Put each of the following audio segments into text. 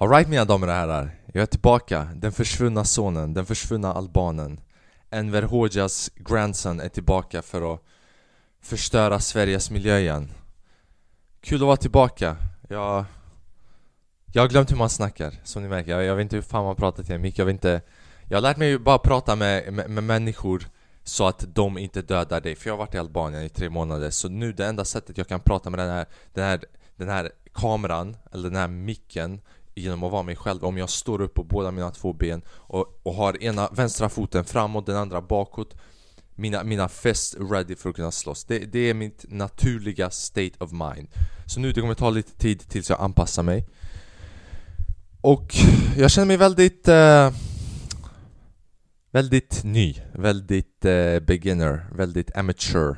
Alright mina damer och herrar, jag är tillbaka. Den försvunna sonen, den försvunna albanen. Enver Hoxhas grandson är tillbaka för att förstöra Sveriges miljö igen. Kul att vara tillbaka. Jag, jag har glömt hur man snackar, som ni märker. Jag, jag vet inte hur fan man pratar till en mick. Jag vet inte... Jag har lärt mig bara prata med, med, med människor så att de inte dödar dig. För jag har varit i Albanien i tre månader. Så nu det enda sättet jag kan prata med den här, den här, den här kameran, eller den här micken genom att vara mig själv. Om jag står upp på båda mina två ben och, och har ena vänstra foten framåt, den andra bakåt mina, mina fest ready för att kunna slåss. Det, det är mitt naturliga state of mind. Så nu det kommer ta lite tid tills jag anpassar mig. Och jag känner mig väldigt eh, Väldigt ny, väldigt eh, beginner, väldigt amateur.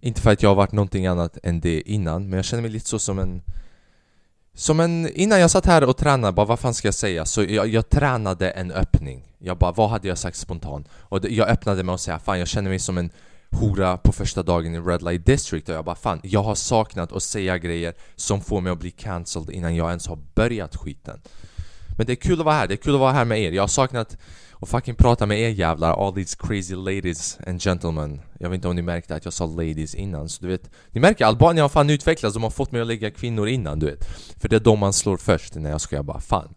Inte för att jag har varit någonting annat än det innan, men jag känner mig lite så som en som en, innan jag satt här och tränade, bara vad fan ska jag säga? Så jag, jag tränade en öppning Jag bara, vad hade jag sagt spontant? Och det, jag öppnade med att säga, fan jag känner mig som en hora på första dagen i Red Light District och jag bara fan, jag har saknat att säga grejer som får mig att bli cancelled innan jag ens har börjat skiten men det är kul att vara här, det är kul att vara här med er, jag har saknat att fucking prata med er jävlar, all these crazy ladies and gentlemen. Jag vet inte om ni märkte att jag sa ladies innan, så du vet Ni märker, Albanien har fan utvecklats, de har fått mig att lägga kvinnor innan du vet. För det är de man slår först, när jag skojar bara. Fan.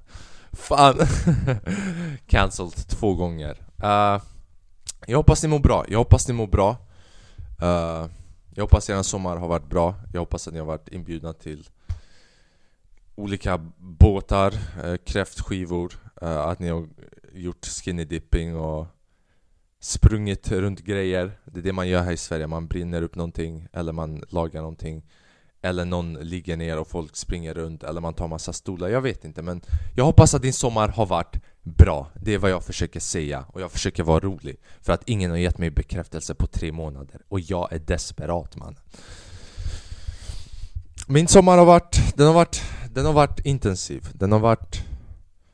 Fan! Cancelled två gånger. Uh, Jag hoppas ni mår bra, jag hoppas ni mår bra. Uh, Jag hoppas er sommar har varit bra, jag hoppas att ni har varit inbjudna till olika båtar, eh, kräftskivor, eh, att ni har gjort skinny dipping och sprungit runt grejer. Det är det man gör här i Sverige, man brinner upp någonting eller man lagar någonting. Eller någon ligger ner och folk springer runt eller man tar massa stolar, jag vet inte men Jag hoppas att din sommar har varit bra, det är vad jag försöker säga och jag försöker vara rolig. För att ingen har gett mig bekräftelse på tre månader och jag är desperat man Min sommar har varit, den har varit, den har varit intensiv, den har varit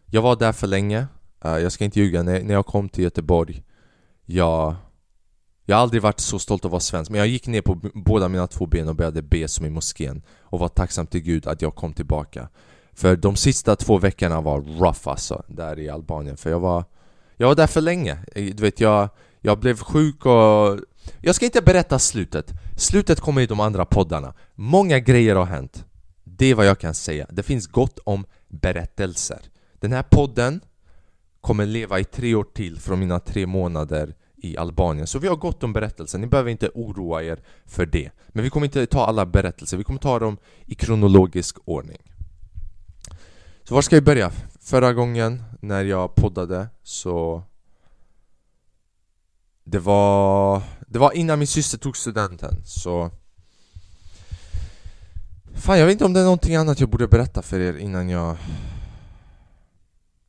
Jag var där för länge. Uh, jag ska inte ljuga, när, när jag kom till Göteborg Jag... Jag har aldrig varit så stolt att vara svensk. Men jag gick ner på båda mina två ben och började be som i moskén Och var tacksam till Gud att jag kom tillbaka. För de sista två veckorna var rough alltså, där i Albanien. För jag var... Jag var där för länge. Eh, du vet, jag... Jag blev sjuk och... Jag ska inte berätta slutet. Slutet kommer i de andra poddarna. Många grejer har hänt. Det är vad jag kan säga. Det finns gott om berättelser. Den här podden kommer leva i tre år till från mina tre månader i Albanien. Så vi har gott om berättelser, ni behöver inte oroa er för det. Men vi kommer inte ta alla berättelser, vi kommer ta dem i kronologisk ordning. Så var ska vi börja? Förra gången när jag poddade så Det var... Det var innan min syster tog studenten. Så Fan jag vet inte om det är någonting annat jag borde berätta för er innan jag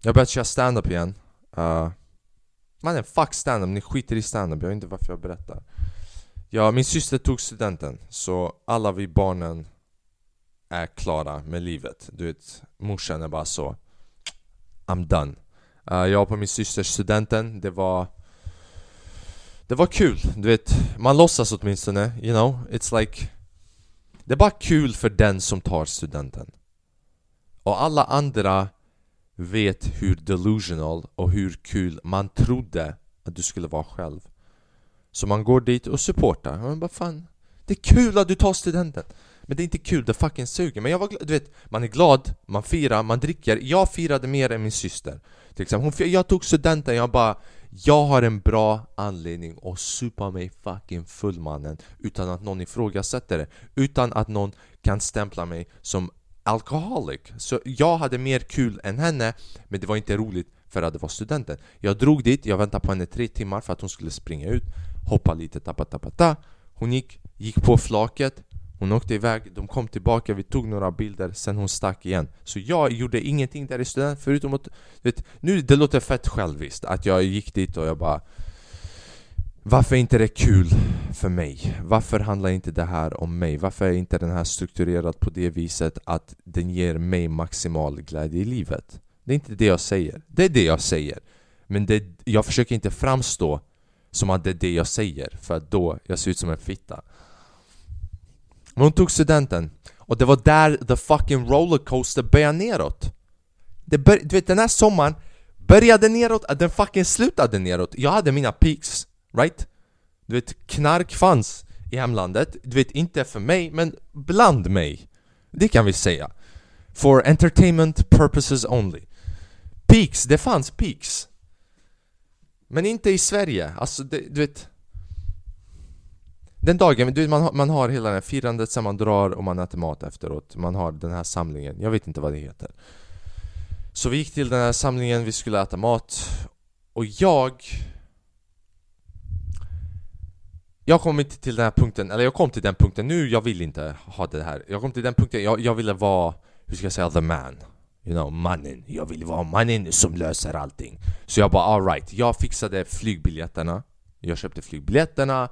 jag har börjat köra stand-up igen. Uh, Mannen fuck stand-up, ni skiter i stand-up, jag vet inte varför jag berättar. Ja, min syster tog studenten, så alla vi barnen är klara med livet. Du vet, morsan är bara så I'm done. Uh, Jag var på min systers studenten, det var Det var kul, du vet Man låtsas åtminstone, you know, it's like det är bara kul för den som tar studenten. Och alla andra vet hur delusional och hur kul man trodde att du skulle vara själv. Så man går dit och supportar, man bara fan. Det är kul att du tar studenten. Men det är inte kul, det fucking suger. Men jag var glad, du vet, man är glad, man firar, man dricker. Jag firade mer än min syster. Till exempel, hon, jag tog studenten, jag bara jag har en bra anledning att supa mig fucking full mannen Utan att någon ifrågasätter det. Utan att någon kan stämpla mig som alkoholik. Så jag hade mer kul än henne Men det var inte roligt för att det var studenten. Jag drog dit, jag väntade på henne tre timmar för att hon skulle springa ut Hoppa lite, tappa tappa ta. Hon gick, gick på flaket hon åkte iväg, de kom tillbaka, vi tog några bilder Sen hon stack igen Så jag gjorde ingenting där i studenten förutom att vet, Nu det låter fett själviskt att jag gick dit och jag bara varför är inte det kul för mig? Varför handlar inte det här om mig? Varför är inte den här strukturerad på det viset att den ger mig maximal glädje i livet? Det är inte det jag säger. Det är det jag säger. Men det, jag försöker inte framstå som att det är det jag säger, för att då jag ser ut som en fitta. Men hon tog studenten, och det var där the fucking rollercoaster började neråt. det bör, Du vet den här sommaren började neråt, äh, den fucking slutade neråt. Jag hade mina peaks, right? Du vet, knark fanns i hemlandet. Du vet, inte för mig, men bland mig. Det kan vi säga. For entertainment purposes only. Peaks, det fanns peaks. Men inte i Sverige, alltså det, du vet den dagen, du, man, man har hela det här firandet sen man drar och man äter mat efteråt. Man har den här samlingen, jag vet inte vad det heter. Så vi gick till den här samlingen, vi skulle äta mat. Och jag Jag kom inte till den här punkten, eller jag kom till den punkten. Nu, jag vill inte ha det här. Jag kom till den punkten, jag, jag ville vara, hur ska jag säga, the man. You know, mannen, jag vill vara mannen som löser allting. Så jag bara alright, jag fixade flygbiljetterna. Jag köpte flygbiljetterna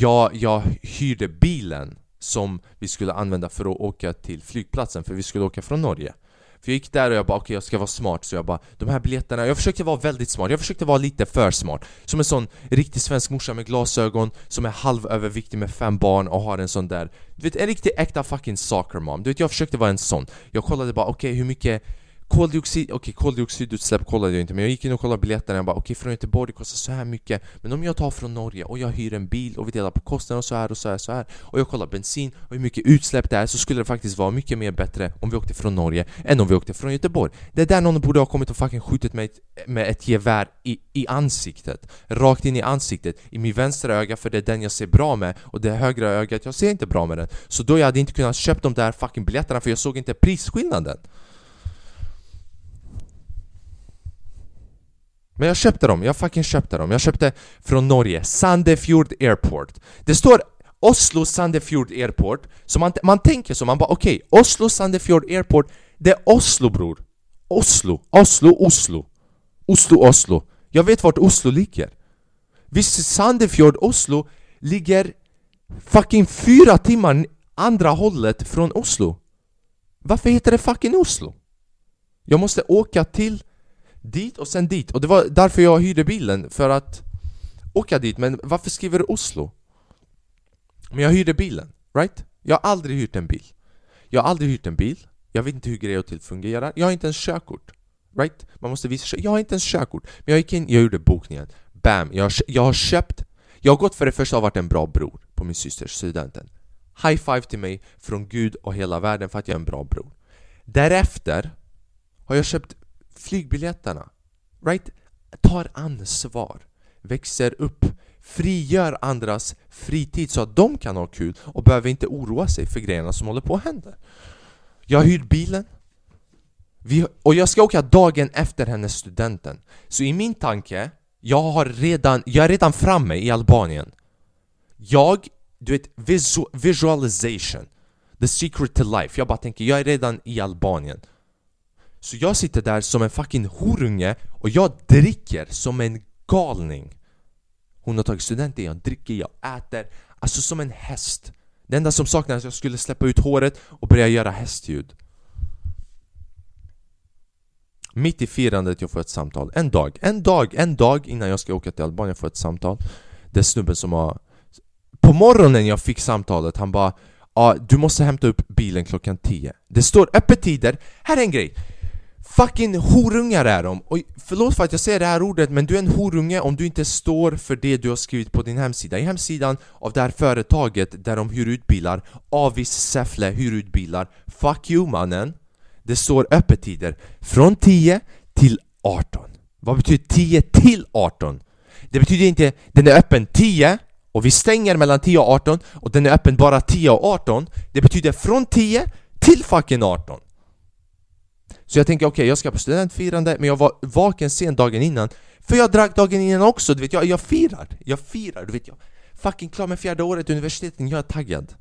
jag, jag hyrde bilen som vi skulle använda för att åka till flygplatsen för vi skulle åka från Norge. För jag gick där och jag bara okej okay, jag ska vara smart så jag bara De här biljetterna, jag försökte vara väldigt smart, jag försökte vara lite för smart. Som en sån riktig svensk morsa med glasögon Som är halvöverviktig med fem barn och har en sån där Du vet en riktig äkta fucking soccer mom. Du vet jag försökte vara en sån. Jag kollade bara okej okay, hur mycket Koldioxid, okej okay, koldioxidutsläpp kollade jag inte men jag gick in och kollade biljetterna och bara okej okay, från Göteborg det kostar så här mycket Men om jag tar från Norge och jag hyr en bil och vi delar på kostnaden och så här och så här så här Och jag kollar bensin och hur mycket utsläpp det är så skulle det faktiskt vara mycket mer bättre om vi åkte från Norge än om vi åkte från Göteborg. Det är där någon borde ha kommit och fucking skjutit mig med ett gevär i, i ansiktet. Rakt in i ansiktet, i min vänstra öga för det är den jag ser bra med och det högra ögat jag ser inte bra med den. Så då jag hade inte kunnat köpa de där fucking biljetterna för jag såg inte prisskillnaden. Men jag köpte dem, jag fucking köpte dem. Jag köpte från Norge, Sandefjord Airport. Det står Oslo Sandefjord Airport, så man, man tänker så, man bara okej, okay, Oslo Sandefjord Airport, det är Oslo bror. Oslo, Oslo, Oslo. Oslo, Oslo. Jag vet vart Oslo ligger. Visst, Sandefjord, Oslo ligger fucking fyra timmar andra hållet från Oslo. Varför heter det fucking Oslo? Jag måste åka till dit och sen dit. Och det var därför jag hyrde bilen, för att åka dit. Men varför skriver du Oslo? Men jag hyrde bilen, right? Jag har aldrig hyrt en bil. Jag har aldrig hyrt en bil. Jag vet inte hur grejer och till fungerar. Jag har inte ens körkort. Right? Man måste visa sig. Jag har inte ens körkort. Men jag gick in, jag gjorde bokningen. Bam! Jag, jag har köpt... Jag har gått för det första och varit en bra bror på min systers studenten. High five till mig från Gud och hela världen för att jag är en bra bror. Därefter har jag köpt flygbiljetterna. Right? Tar ansvar. Växer upp. Frigör andras fritid så att de kan ha kul och behöver inte oroa sig för grejerna som håller på att hända. Jag har hyrt bilen. Vi, och jag ska åka dagen efter hennes studenten. Så i min tanke, jag har redan, jag är redan framme i Albanien. Jag, du vet, visual, visualization. The secret to life. Jag bara tänker, jag är redan i Albanien. Så jag sitter där som en fucking horunge och jag dricker som en galning. Hon har tagit studenten, jag dricker, jag äter. Alltså som en häst. Det enda som saknades är att jag skulle släppa ut håret och börja göra hästljud. Mitt i firandet jag får ett samtal, en dag, en dag, en dag innan jag ska åka till Albanien får jag ett samtal. Det är snubben som har På morgonen jag fick samtalet, han bara Ja, du måste hämta upp bilen klockan 10 Det står öppettider, här är en grej. Fucking horungar är de! Och förlåt för att jag säger det här ordet men du är en horunge om du inte står för det du har skrivit på din hemsida I hemsidan av det här företaget där de hyr ut bilar Avis Säffle hyr ut bilar Fuck you mannen! Det står öppettider från 10 till 18 Vad betyder 10 till 18? Det betyder inte den är öppen 10 och vi stänger mellan 10 och 18 och den är öppen bara 10 och 18 Det betyder från 10 till fucking 18 så jag tänker okej, okay, jag ska på studentfirande men jag var vaken sen dagen innan. För jag drack dagen innan också, du vet jag, jag firar, jag firar, du vet jag Fucking klar med fjärde året i universitetet, jag är taggad.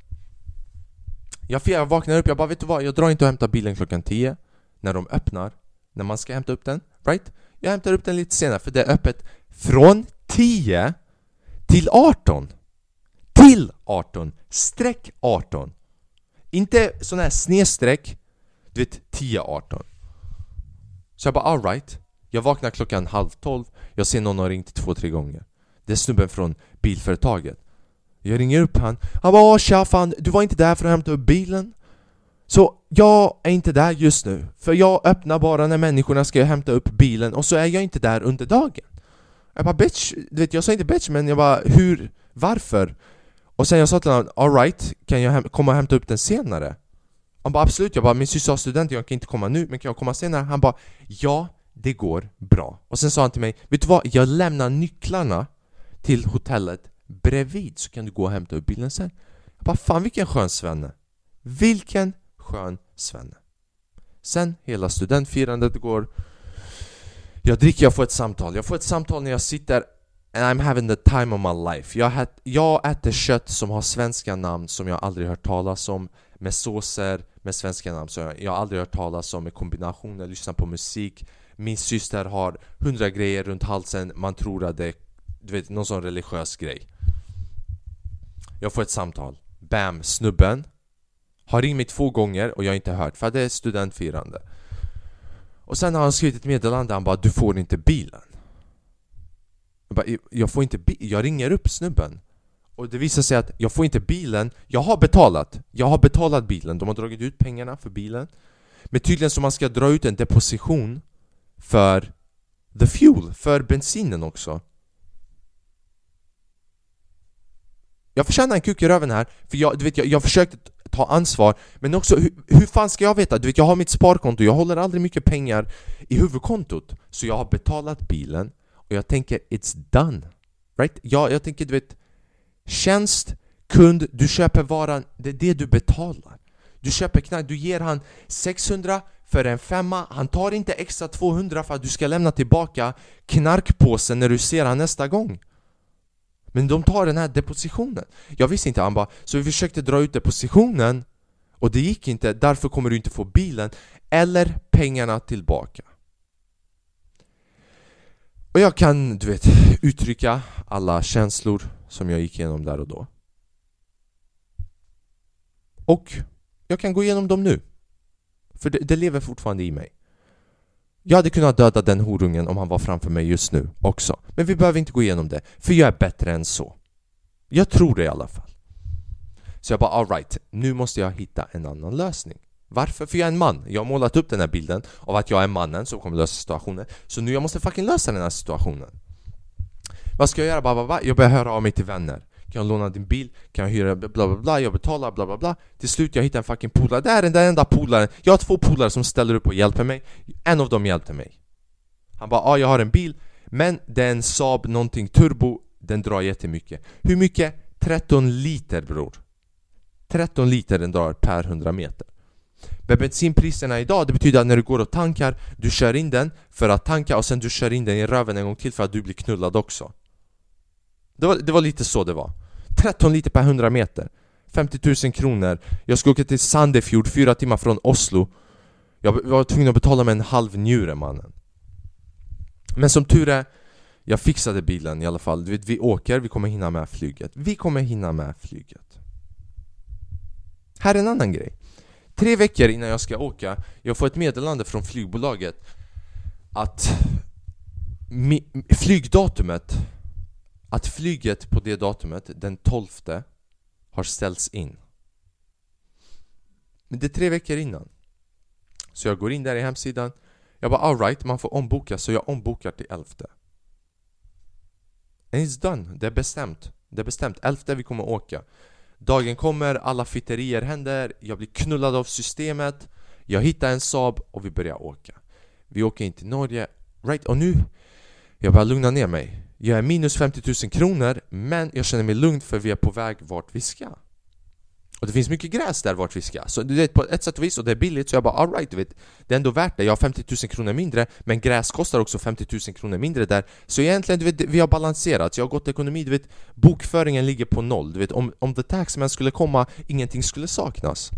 Jag firar, jag vaknar upp, jag bara vet du vad, jag drar inte och hämtar bilen klockan 10 När de öppnar, när man ska hämta upp den, right? Jag hämtar upp den lite senare för det är öppet från 10 till 18 Till 18, streck 18 Inte sån här snedstreck, du vet 10-18 så jag bara alright Jag vaknar klockan halv tolv Jag ser någon har ringt två, tre gånger Det är snubben från bilföretaget Jag ringer upp han Han bara tja fan, du var inte där för att hämta upp bilen? Så jag är inte där just nu, för jag öppnar bara när människorna ska hämta upp bilen och så är jag inte där under dagen. Jag bara bitch, du vet jag sa inte bitch men jag bara hur, varför? Och sen jag sa till honom alright, kan jag komma och hämta upp den senare? Han bara absolut, jag bara min syster har student, jag kan inte komma nu men kan jag komma senare? Han bara ja, det går bra. Och sen sa han till mig, vet du vad? Jag lämnar nycklarna till hotellet bredvid så kan du gå och hämta upp bilen sen. Jag bara fan vilken skön svenne. Vilken skön svenne. Sen hela studentfirandet går jag dricker, jag får ett samtal. Jag får ett samtal när jag sitter and I'm having the time of my life. Jag, jag äter kött som har svenska namn som jag aldrig hört talas om med såser med svenska namn Så jag aldrig hört talas om en kombination, jag lyssnar på musik. Min syster har hundra grejer runt halsen, man tror att det är du vet, någon sån religiös grej. Jag får ett samtal. Bam, snubben Har ringt mig två gånger och jag har inte hört för det är studentfirande. Och sen har han skrivit ett meddelande, han bara 'Du får inte bilen' Jag bara, jag får inte bilen, jag ringer upp snubben och det visar sig att jag får inte bilen, jag har betalat. Jag har betalat bilen, de har dragit ut pengarna för bilen. Men tydligen så man ska dra ut en deposition För the fuel, för bensinen också. Jag förtjänar en kuk i röven här, för jag, du vet, jag, jag försökte ta ansvar. Men också, hur, hur fan ska jag veta? Du vet, jag har mitt sparkonto, jag håller aldrig mycket pengar i huvudkontot. Så jag har betalat bilen och jag tänker it's done. Right? Ja, jag tänker du vet Tjänst, kund, du köper varan, det är det du betalar. Du köper knark, du ger han 600 för en femma, han tar inte extra 200 för att du ska lämna tillbaka knarkpåsen när du ser han nästa gång. Men de tar den här depositionen. Jag visste inte, han bara Så vi försökte dra ut depositionen och det gick inte, därför kommer du inte få bilen eller pengarna tillbaka. Och jag kan, du vet, uttrycka alla känslor som jag gick igenom där och då. Och jag kan gå igenom dem nu. För det, det, lever fortfarande i mig. Jag hade kunnat döda den horungen om han var framför mig just nu också. Men vi behöver inte gå igenom det, för jag är bättre än så. Jag tror det i alla fall. Så jag bara alright, nu måste jag hitta en annan lösning. Varför? För jag är en man. Jag har målat upp den här bilden av att jag är mannen som kommer lösa situationen. Så nu jag måste fucking lösa den här situationen. Vad ska jag göra? Bla, bla, bla. Jag börjar höra av mig till vänner. Kan jag låna din bil? Kan jag hyra? Bla bla bla. Jag betalar bla bla bla. Till slut jag hittar en fucking polare. Det här är den enda polaren. Jag har två polare som ställer upp och hjälper mig. En av dem hjälpte mig. Han bara ja, jag har en bil. Men det är en Saab någonting turbo. Den drar jättemycket. Hur mycket? 13 liter bror. 13 liter den drar per 100 meter. Med bensinpriserna idag, det betyder att när du går och tankar, du kör in den för att tanka och sen du kör in den i röven en gång till för att du blir knullad också. Det var, det var lite så det var. 13 liter per 100 meter. 50 000 kronor. Jag skulle åka till Sandefjord, fyra timmar från Oslo. Jag var tvungen att betala med en halv njure mannen. Men som tur är, jag fixade bilen i alla fall. Du vet, vi åker, vi kommer hinna med flyget. Vi kommer hinna med flyget. Här är en annan grej. Tre veckor innan jag ska åka, jag får ett meddelande från flygbolaget att flygdatumet att flyget på det datumet, den 12 har ställts in. Men det är tre veckor innan. Så jag går in där i hemsidan. Jag bara alright, man får omboka, så jag ombokar till 11. And it's done, det är bestämt. Det är bestämt, 11 vi kommer åka. Dagen kommer, alla fitterier händer, jag blir knullad av systemet Jag hittar en Saab och vi börjar åka Vi åker in till Norge, right, och nu Jag börjar lugna ner mig jag är minus 50 000 kronor men jag känner mig lugn för vi är på väg vart vi ska. Och det finns mycket gräs där vart vi ska, så du vet på ett sätt och vis och det är billigt så jag bara alright du vet Det är ändå värt det, jag har 50 000 kronor mindre men gräs kostar också 50 000 kronor mindre där. Så egentligen du vet, vi har balanserat, jag har gått ekonomi, du vet Bokföringen ligger på noll, du vet om, om the taxman skulle komma, ingenting skulle saknas.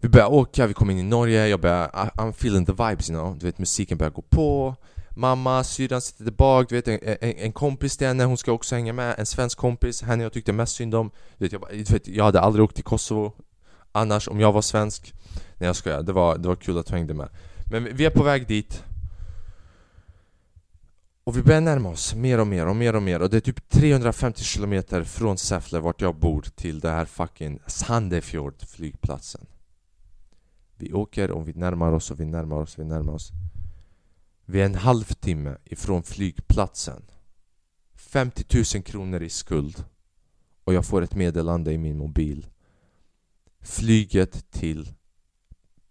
Vi börjar åka, vi kommer in i Norge, jag börjar, I'm feeling the vibes you know, du vet musiken börjar gå på. Mamma, syrran sitter där bak, du vet en, en, en, kompis till henne, hon ska också hänga med En svensk kompis, henne jag tyckte mest synd om. Du vet, jag, du vet, jag hade aldrig åkt till Kosovo Annars, om jag var svensk. Nej jag skojar, det var, det var kul att du hängde med. Men vi är på väg dit. Och vi börjar närma oss mer och mer och mer och mer. Och det är typ 350 kilometer från Säffle vart jag bor till det här fucking Sandefjord flygplatsen. Vi åker och vi närmar oss och vi närmar oss och vi närmar oss. Vi är en halvtimme ifrån flygplatsen. 50 000 kronor i skuld. Och jag får ett meddelande i min mobil. Flyget till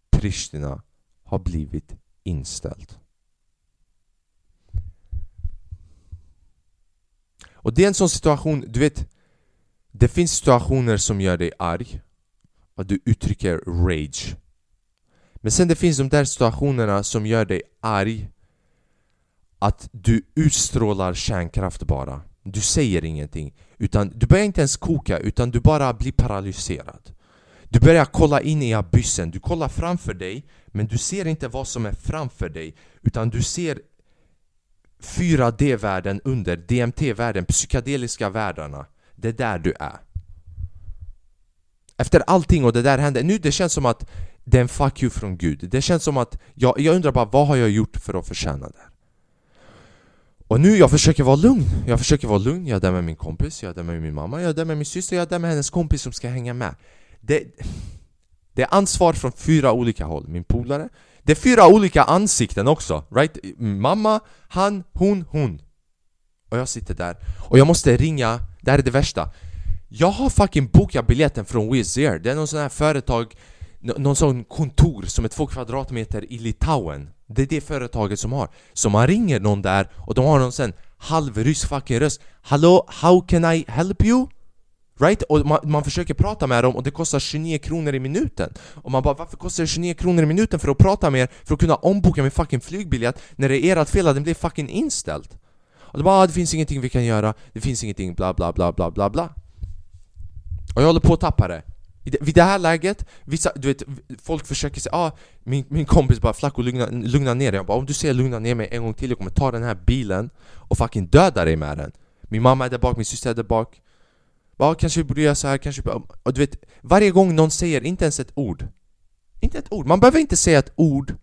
Pristina har blivit inställt. Och det är en sån situation, du vet Det finns situationer som gör dig arg. Och du uttrycker rage. Men sen det finns de där situationerna som gör dig arg. Att du utstrålar kärnkraft bara. Du säger ingenting utan Du börjar inte ens koka utan du bara blir paralyserad. Du börjar kolla in i abyssen, du kollar framför dig Men du ser inte vad som är framför dig Utan du ser 4D-världen under DMT-världen, psykedeliska världarna. Det är där du är. Efter allting och det där hände, nu det känns som att det är en fuck you från Gud. Det känns som att, jag, jag undrar bara vad har jag gjort för att förtjäna det? Och nu jag försöker vara lugn, jag försöker vara lugn, jag är där med min kompis, jag är där med min mamma, jag är där med min syster, jag är där med hennes kompis som ska hänga med. Det, det är ansvar från fyra olika håll, min polare. Det är fyra olika ansikten också, right? Mamma, han, hon, hon. Och jag sitter där. Och jag måste ringa, det här är det värsta. Jag har fucking bokat biljetten från Wizz Air. Det är någon sån här företag Någon sån kontor som är två kvadratmeter i Litauen. Det är det företaget som har Så man ringer någon där och de har någon sen halvrysk fucking röst Hallå, how can I help you? Right? Och man, man, försöker prata med dem och det kostar 29 kronor i minuten Och man bara varför kostar det 29 kronor i minuten för att prata med er för att kunna omboka min fucking flygbiljett när det är ert fel att den blir fucking inställd? Och de bara ah, det finns ingenting vi kan göra, det finns ingenting bla bla bla bla bla bla Och jag håller på att tappa det vid det här läget, vissa, du vet, folk försöker säga ah, min, min kompis bara 'Flacco lugna, lugna ner dig' Jag bara om du säger lugna ner mig en gång till, jag kommer ta den här bilen och fucking döda dig med den. Min mamma är där bak, min syster är där bak. Ja, ah, kanske vi borde göra så här, kanske Och du vet, varje gång någon säger inte ens ett ord. Inte ett ord, man behöver inte säga ett ord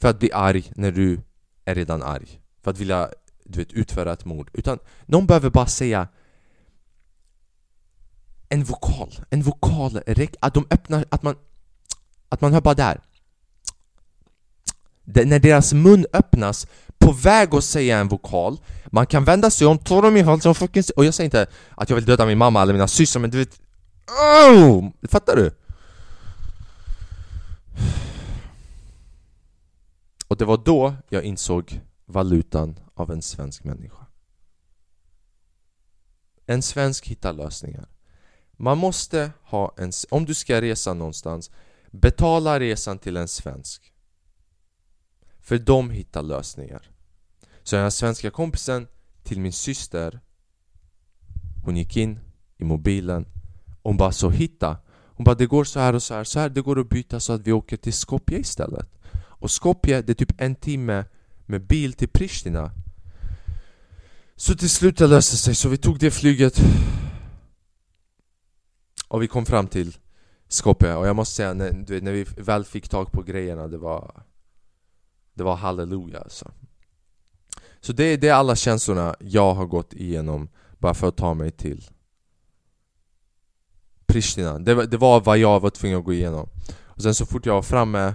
För att bli arg när du är redan arg. För att vilja, du vet, utföra ett mord. Utan någon behöver bara säga en vokal, en vokal, att de öppnar, att man Att man hör bara där När deras mun öppnas på väg att säga en vokal Man kan vända sig om, ta dem i halsen och fucking Och jag säger inte att jag vill döda min mamma eller mina systrar men du vet oh! Fattar du? Och det var då jag insåg valutan av en svensk människa En svensk hittar lösningar man måste ha en... Om du ska resa någonstans Betala resan till en svensk. För de hittar lösningar. Så den här svenska kompisen till min syster Hon gick in i mobilen. Hon bara så hitta. Hon bara det går så här och så här, så här det går att byta så att vi åker till Skopje istället. Och Skopje det är typ en timme med bil till Pristina. Så till slut det löste sig så vi tog det flyget. Och vi kom fram till Skopje och jag måste säga när, du vet, när vi väl fick tag på grejerna det var Det var halleluja alltså så det, det är alla känslorna jag har gått igenom bara för att ta mig till Pristina. Det, det var vad jag var tvungen att gå igenom. Och sen så fort jag var framme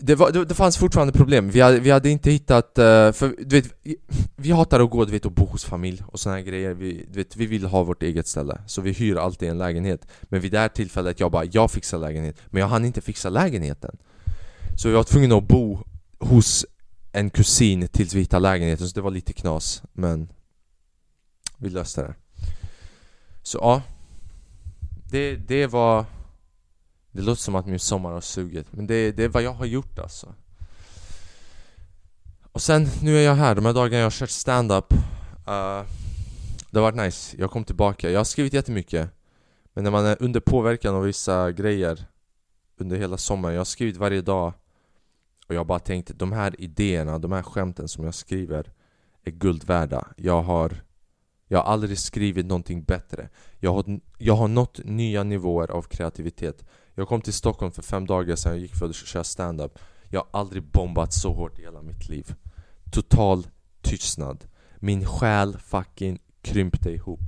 det, var, det, det fanns fortfarande problem, vi hade, vi hade inte hittat... Eh, för du vet, vi hatar att gå du vet, och bo hos familj och såna här grejer. Vi, du vet, vi vill ha vårt eget ställe. Så vi hyr alltid en lägenhet. Men vid det här tillfället, jag bara 'Jag fixar lägenhet' Men jag hann inte fixa lägenheten. Så vi var tvungna att bo hos en kusin tills vi hittade lägenheten. Så det var lite knas. Men vi löste det. Så ja, det, det var... Det låter som att min sommar har sugit men det, det är vad jag har gjort alltså. Och sen, nu är jag här, de här dagarna jag har kört stand-up uh, Det har varit nice, jag kom tillbaka, jag har skrivit jättemycket Men när man är under påverkan av vissa grejer Under hela sommaren, jag har skrivit varje dag och jag bara tänkte, de här idéerna, de här skämten som jag skriver är guld värda. Jag har, jag har aldrig skrivit någonting bättre. Jag har, jag har nått nya nivåer av kreativitet. Jag kom till Stockholm för fem dagar sedan, jag gick för att köra stand-up. Jag har aldrig bombat så hårt i hela mitt liv. Total tystnad. Min själ fucking krympte ihop.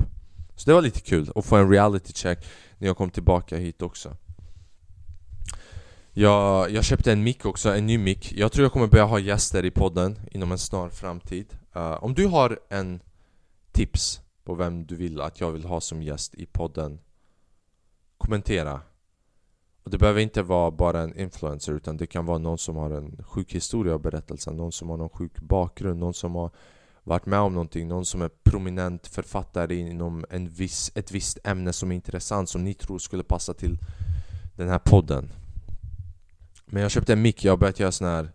Så det var lite kul att få en reality check när jag kom tillbaka hit också. Jag, jag köpte en mick också, en ny mick. Jag tror jag kommer börja ha gäster i podden inom en snar framtid. Uh, om du har en tips på vem du vill att jag vill ha som gäst i podden Kommentera det behöver inte vara bara en influencer utan det kan vara någon som har en sjuk historia och berättelse Någon som har någon sjuk bakgrund, någon som har varit med om någonting Någon som är prominent författare inom en viss, ett visst ämne som är intressant Som ni tror skulle passa till den här podden. Men jag köpte en mick, jag har börjat göra sån här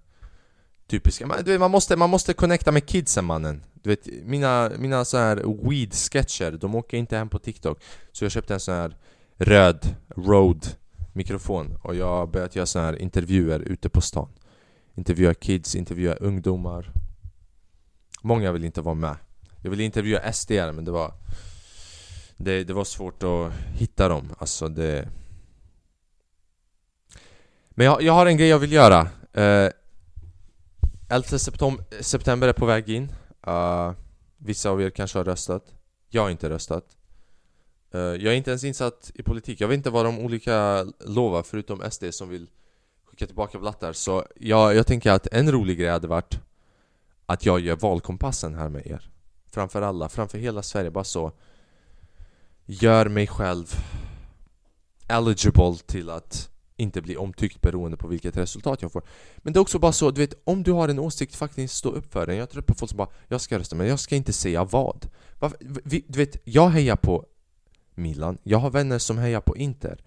Typiska, man, du vet, man, måste, man måste connecta med kidsen mannen. Du vet, mina, mina sån här weed-sketcher, de åker inte hem på TikTok. Så jag köpte en sån här röd road mikrofon och jag har börjat göra såna här intervjuer ute på stan. Intervjua kids, intervjua ungdomar. Många vill inte vara med. Jag ville intervjua SD men det var det, det var svårt att hitta dem, alltså det Men jag, jag har en grej jag vill göra. Eh, uh, 11 september är på väg in. Uh, Vissa av er kanske har röstat. Jag har inte röstat. Eh, jag är inte ens insatt i politik. Jag vet inte vad de olika lovar förutom SD som vill skicka tillbaka blattar. Så jag, jag tänker att en rolig grej hade varit Att jag gör valkompassen här med er. Framför alla, framför hela Sverige, bara så. Gör mig själv eligible till att inte bli omtyckt beroende på vilket resultat jag får. Men det är också bara så, du vet, om du har en åsikt, faktiskt stå upp för den Jag tror på folk som bara 'Jag ska rösta, men jag ska inte säga vad' Du vet, jag hejar på Milan, jag har vänner som hejar på Inter.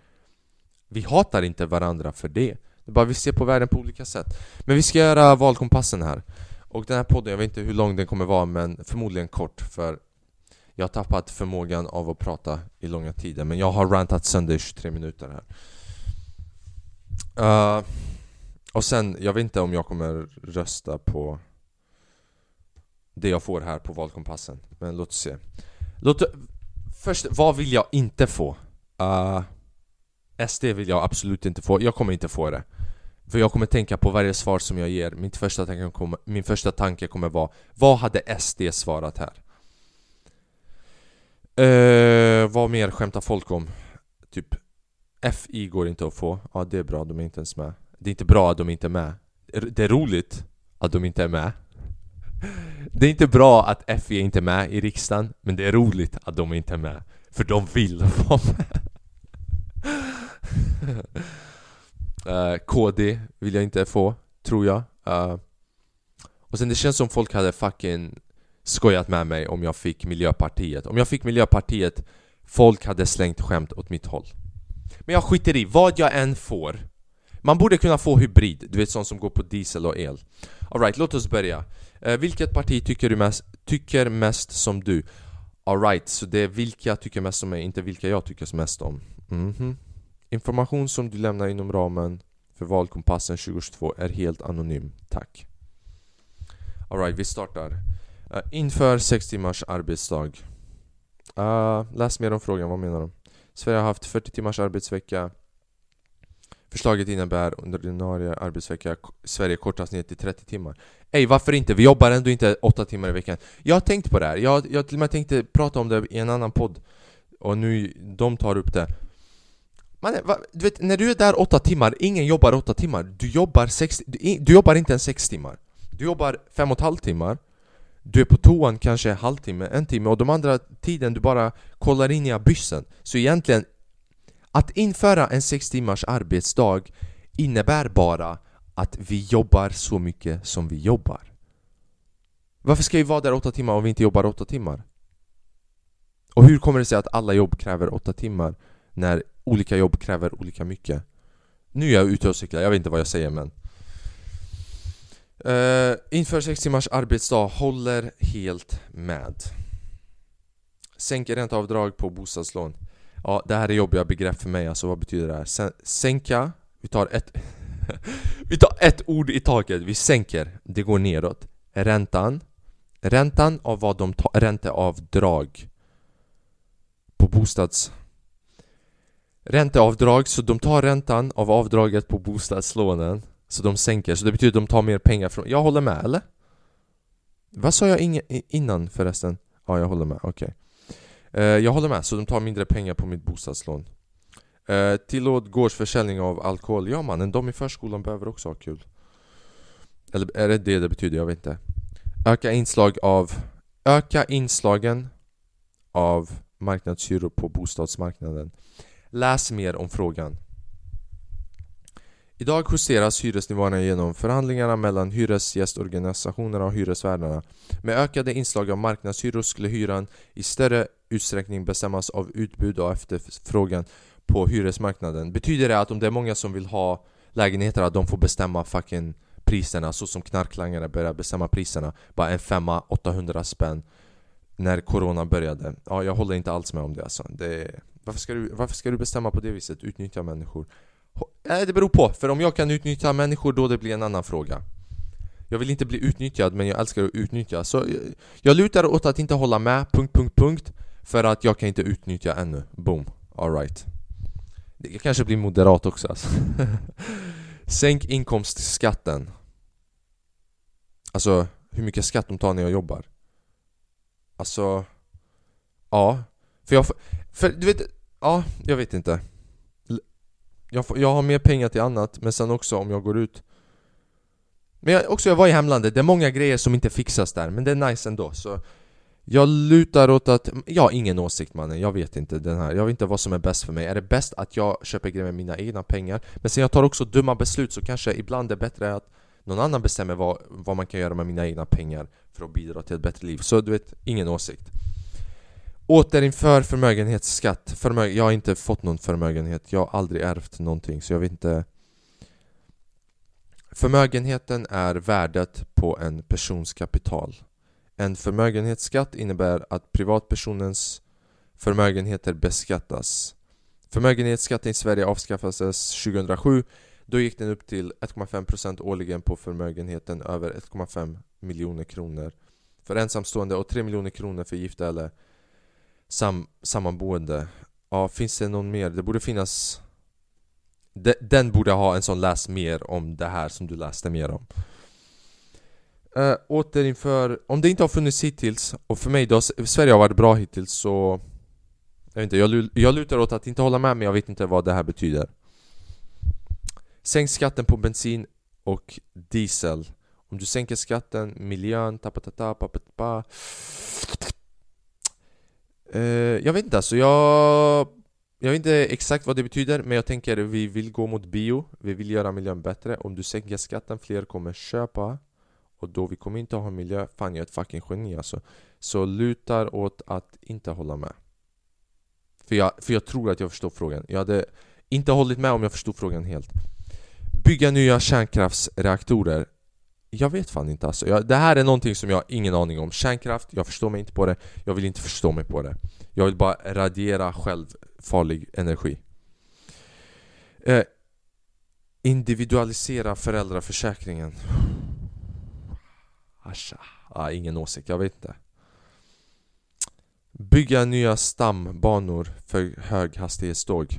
Vi hatar inte varandra för det. Det är bara vi ser på världen på olika sätt. Men vi ska göra valkompassen här. Och den här podden, jag vet inte hur lång den kommer vara men förmodligen kort för Jag har tappat förmågan av att prata i långa tider. Men jag har rantat sönder i 23 minuter här. Uh, och sen, jag vet inte om jag kommer rösta på det jag får här på valkompassen. Men låt oss se. Låt, Först, vad vill jag inte få? Ah, uh, SD vill jag absolut inte få, jag kommer inte få det. För jag kommer tänka på varje svar som jag ger. Min första tanke kommer, min första tanke kommer vara Vad hade SD svarat här? Uh, vad mer skämtar folk om? Typ FI går inte att få, ja det är bra, de är inte ens med. Det är inte bra att de inte är med. Det är roligt att de inte är med. Det är inte bra att FI inte är med i riksdagen Men det är roligt att de inte är med För de vill vara med. Eh, uh, KD vill jag inte få, tror jag. Uh, Och sen det känns som folk hade fucking skojat med mig om jag fick Miljöpartiet. Om jag fick Miljöpartiet Folk hade slängt skämt åt mitt håll. Men jag skiter i, vad jag än får. Man borde kunna få hybrid, du vet sånt som går på diesel och el. Alright, låt oss börja. Eh, vilket parti tycker du mest, tycker mest som du? Alright, så det är vilka jag tycker mest om mig, inte vilka jag tycker mest om mm -hmm. Information som du lämnar inom ramen för valkompassen 2022 är helt anonym, tack Alright, vi startar uh, Inför 6 timmars arbetsdag uh, Läs mer om frågan, vad menar de? Sverige har haft 40 timmars arbetsvecka. Förslaget innebär under ordinarie arbetsvecka Sverige kortas ner till 30 timmar. Ey, varför inte? Vi jobbar ändå inte 8 timmar i veckan. Jag har tänkt på det här. Jag, jag till och med tänkte prata om det i en annan podd. Och nu, de tar upp det. Man, va, du vet, när du är där 8 timmar, ingen jobbar 8 timmar. Du jobbar, sex, du, du jobbar inte ens 6 timmar. Du jobbar 5,5 timmar. Du är på toan kanske en halvtimme, en timme och de andra tiden du bara kollar in i abyssen Så egentligen, att införa en sex timmars arbetsdag innebär bara att vi jobbar så mycket som vi jobbar Varför ska vi vara där åtta timmar om vi inte jobbar åtta timmar? Och hur kommer det sig att alla jobb kräver åtta timmar när olika jobb kräver olika mycket? Nu är jag ute och cyklar, jag vet inte vad jag säger men Uh, inför 6 timmars arbetsdag, håller helt med. Sänker ränteavdrag på bostadslån. Ja, det här är jobbiga begrepp för mig, alltså vad betyder det här? Sänka, vi tar ett Vi tar ett ord i taget, vi sänker, det går nedåt. Räntan Räntan av vad de tar, ränteavdrag På bostads Ränteavdrag, så de tar räntan av avdraget på bostadslånen så de sänker, så det betyder att de tar mer pengar från... Jag håller med, eller? Vad sa jag innan förresten? Ja, jag håller med, okej okay eh, Jag håller med, så de tar mindre pengar på mitt bostadslån. Eh, Tillåt gårdsförsäljning av alkohol. Ja mannen, de i förskolan behöver också ha kul. Eller är det det det betyder? Jag vet inte. Öka inslag av Öka inslagen av marknadshyror på bostadsmarknaden. Läs mer om frågan. Idag justeras hyresnivåerna genom förhandlingarna mellan hyresgästorganisationerna och hyresvärdarna. Med ökade inslag av marknadshyror skulle hyran i större utsträckning bestämmas av utbud och efterfrågan på hyresmarknaden. Betyder det att om det är många som vill ha lägenheter att de får bestämma fucking priserna så som knarklangare börjar bestämma priserna? Bara en femma, 800 spänn när corona började. Ja, jag håller inte alls med om det alltså. Det, varför, ska du, varför ska du bestämma på det viset? Utnyttja människor. Nej, det beror på. För om jag kan utnyttja människor då det blir en annan fråga. Jag vill inte bli utnyttjad men jag älskar att utnyttja. Så eh, jag lutar åt att inte hålla med, punkt, punkt, punkt. För att jag kan inte utnyttja ännu. Boom. Alright. Jag kanske blir moderat också alltså. Sänk inkomstskatten. Alltså, hur mycket skatt de tar när jag jobbar. Alltså... Ja. För jag... För du vet... Ja, jag vet inte jag, får, jag har mer pengar till annat, men sen också om jag går ut. Men jag, också jag var i hemlandet, det är många grejer som inte fixas där, men det är nice ändå. Så Jag lutar åt att, jag har ingen åsikt mannen, jag vet inte den här. Jag vet inte vad som är bäst för mig, är det bäst att jag köper grejer med mina egna pengar? Men sen jag tar också dumma beslut så kanske ibland det är bättre att någon annan bestämmer vad, vad man kan göra med mina egna pengar för att bidra till ett bättre liv. Så du vet, ingen åsikt. Återinför förmögenhetsskatt. Förmö jag har inte fått någon förmögenhet. Jag har aldrig ärvt någonting så jag vet inte. Förmögenheten är värdet på en persons kapital. En förmögenhetsskatt innebär att privatpersonens förmögenheter beskattas. Förmögenhetsskatten i Sverige avskaffades 2007. Då gick den upp till 1,5% årligen på förmögenheten över 1,5 miljoner kronor för ensamstående och 3 miljoner kronor för gifta eller sam, sammanboende. Ja, finns det någon mer? Det borde finnas de, Den borde ha en sån läs mer om det här som du läste mer om. Eh, äh, Återinför, om det inte har funnits hittills Och för mig då, Sverige har varit bra hittills så Jag vet inte, jag, jag lutar åt att inte hålla med men jag vet inte vad det här betyder. Sänk skatten på bensin och diesel. Om du sänker skatten, miljön, tappa tappa tappa Eh, jag vet inte alltså, jag... Jag vet inte exakt vad det betyder men jag tänker vi vill gå mot bio Vi vill göra miljön bättre. Om du sänker skatten, fler kommer köpa Och då vi kommer inte ha miljö Fan jag är ett fucking geni alltså. Så lutar åt att inte hålla med. För jag, för jag tror att jag förstår frågan. Jag hade inte hållit med om jag förstod frågan helt. Bygga nya kärnkraftsreaktorer jag vet fan inte alltså. Jag, det här är någonting som jag har ingen aning om. Kärnkraft, jag förstår mig inte på det. Jag vill inte förstå mig på det. Jag vill bara radera själv farlig energi. Eh, individualisera föräldraförsäkringen. Asha. Ah, ingen åsikt, jag vet inte. Bygga nya stambanor för höghastighetståg.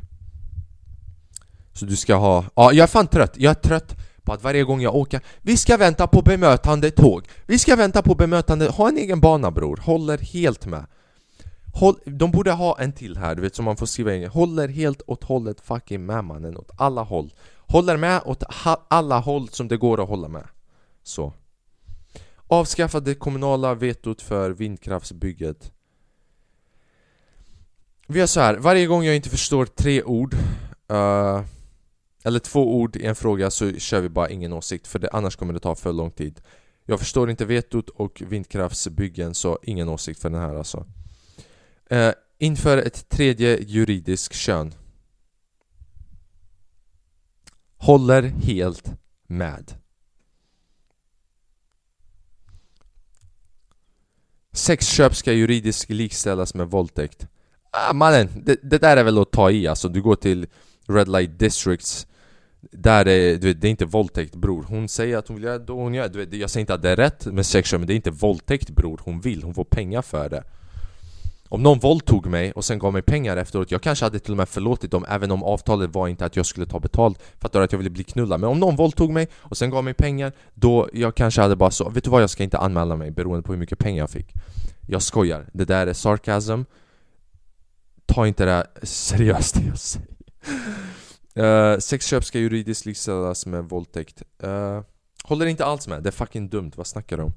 Så du ska ha... Ja, ah, jag är fan trött. Jag är trött på att varje gång jag åker Vi ska vänta på bemötande tåg. Vi ska vänta på bemötande, ha en egen bana bror, håller helt med. Håll, De borde ha en till här, du vet som man får skriva in. Håller helt åt hållet fucking med mannen, åt alla håll. Håller med åt alla håll som det går att hålla med. Så. Avskaffa det kommunala vetot för vindkraftsbygget. Vi gör så här, varje gång jag inte förstår tre ord uh, eller två ord i en fråga så kör vi bara ingen åsikt för det, annars kommer det ta för lång tid. Jag förstår inte vetot och vindkraftsbyggen så ingen åsikt för den här alltså. Eh, Inför ett tredje juridiskt kön. Håller helt med. Sexköp ska juridiskt likställas med våldtäkt. Ah, Mannen, det, det där är väl att ta i alltså, du går till Red Light Districts där är, du vet, det är inte våldtäkt bror Hon säger att hon vill göra det hon gör du vet, Jag säger inte att det är rätt med sexköp men det är inte våldtäkt bror Hon vill, hon får pengar för det Om någon våldtog mig och sen gav mig pengar efteråt, jag kanske hade till och med förlåtit dem även om avtalet var inte att jag skulle ta betalt för att, att jag ville bli knullad. Men om någon våldtog mig och sen gav mig pengar, då jag kanske hade bara så, vet du vad jag ska inte anmäla mig beroende på hur mycket pengar jag fick. Jag skojar, det där är sarkasm. Ta inte det seriöst det jag säger. Eh, uh, sexköp ska juridiskt likställas med våldtäkt. Uh, håller inte alls med, det är fucking dumt, vad snackar du om?